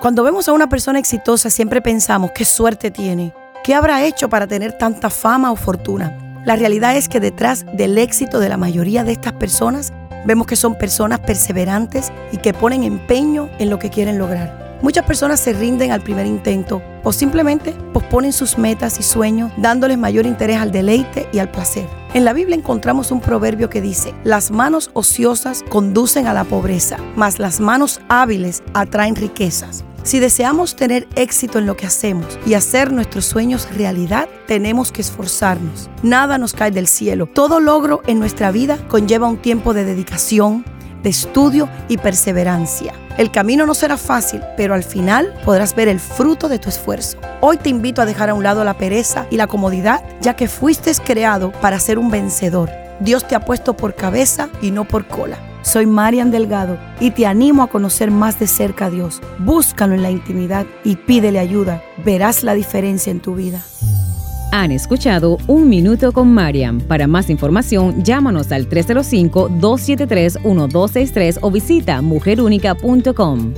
Cuando vemos a una persona exitosa siempre pensamos qué suerte tiene, qué habrá hecho para tener tanta fama o fortuna. La realidad es que detrás del éxito de la mayoría de estas personas vemos que son personas perseverantes y que ponen empeño en lo que quieren lograr. Muchas personas se rinden al primer intento o simplemente posponen sus metas y sueños dándoles mayor interés al deleite y al placer. En la Biblia encontramos un proverbio que dice, las manos ociosas conducen a la pobreza, mas las manos hábiles atraen riquezas. Si deseamos tener éxito en lo que hacemos y hacer nuestros sueños realidad, tenemos que esforzarnos. Nada nos cae del cielo. Todo logro en nuestra vida conlleva un tiempo de dedicación, de estudio y perseverancia. El camino no será fácil, pero al final podrás ver el fruto de tu esfuerzo. Hoy te invito a dejar a un lado la pereza y la comodidad, ya que fuiste creado para ser un vencedor. Dios te ha puesto por cabeza y no por cola. Soy Marian Delgado y te animo a conocer más de cerca a Dios. Búscalo en la intimidad y pídele ayuda. Verás la diferencia en tu vida. Han escuchado Un Minuto con Mariam. Para más información, llámanos al 305-273-1263 o visita mujerúnica.com.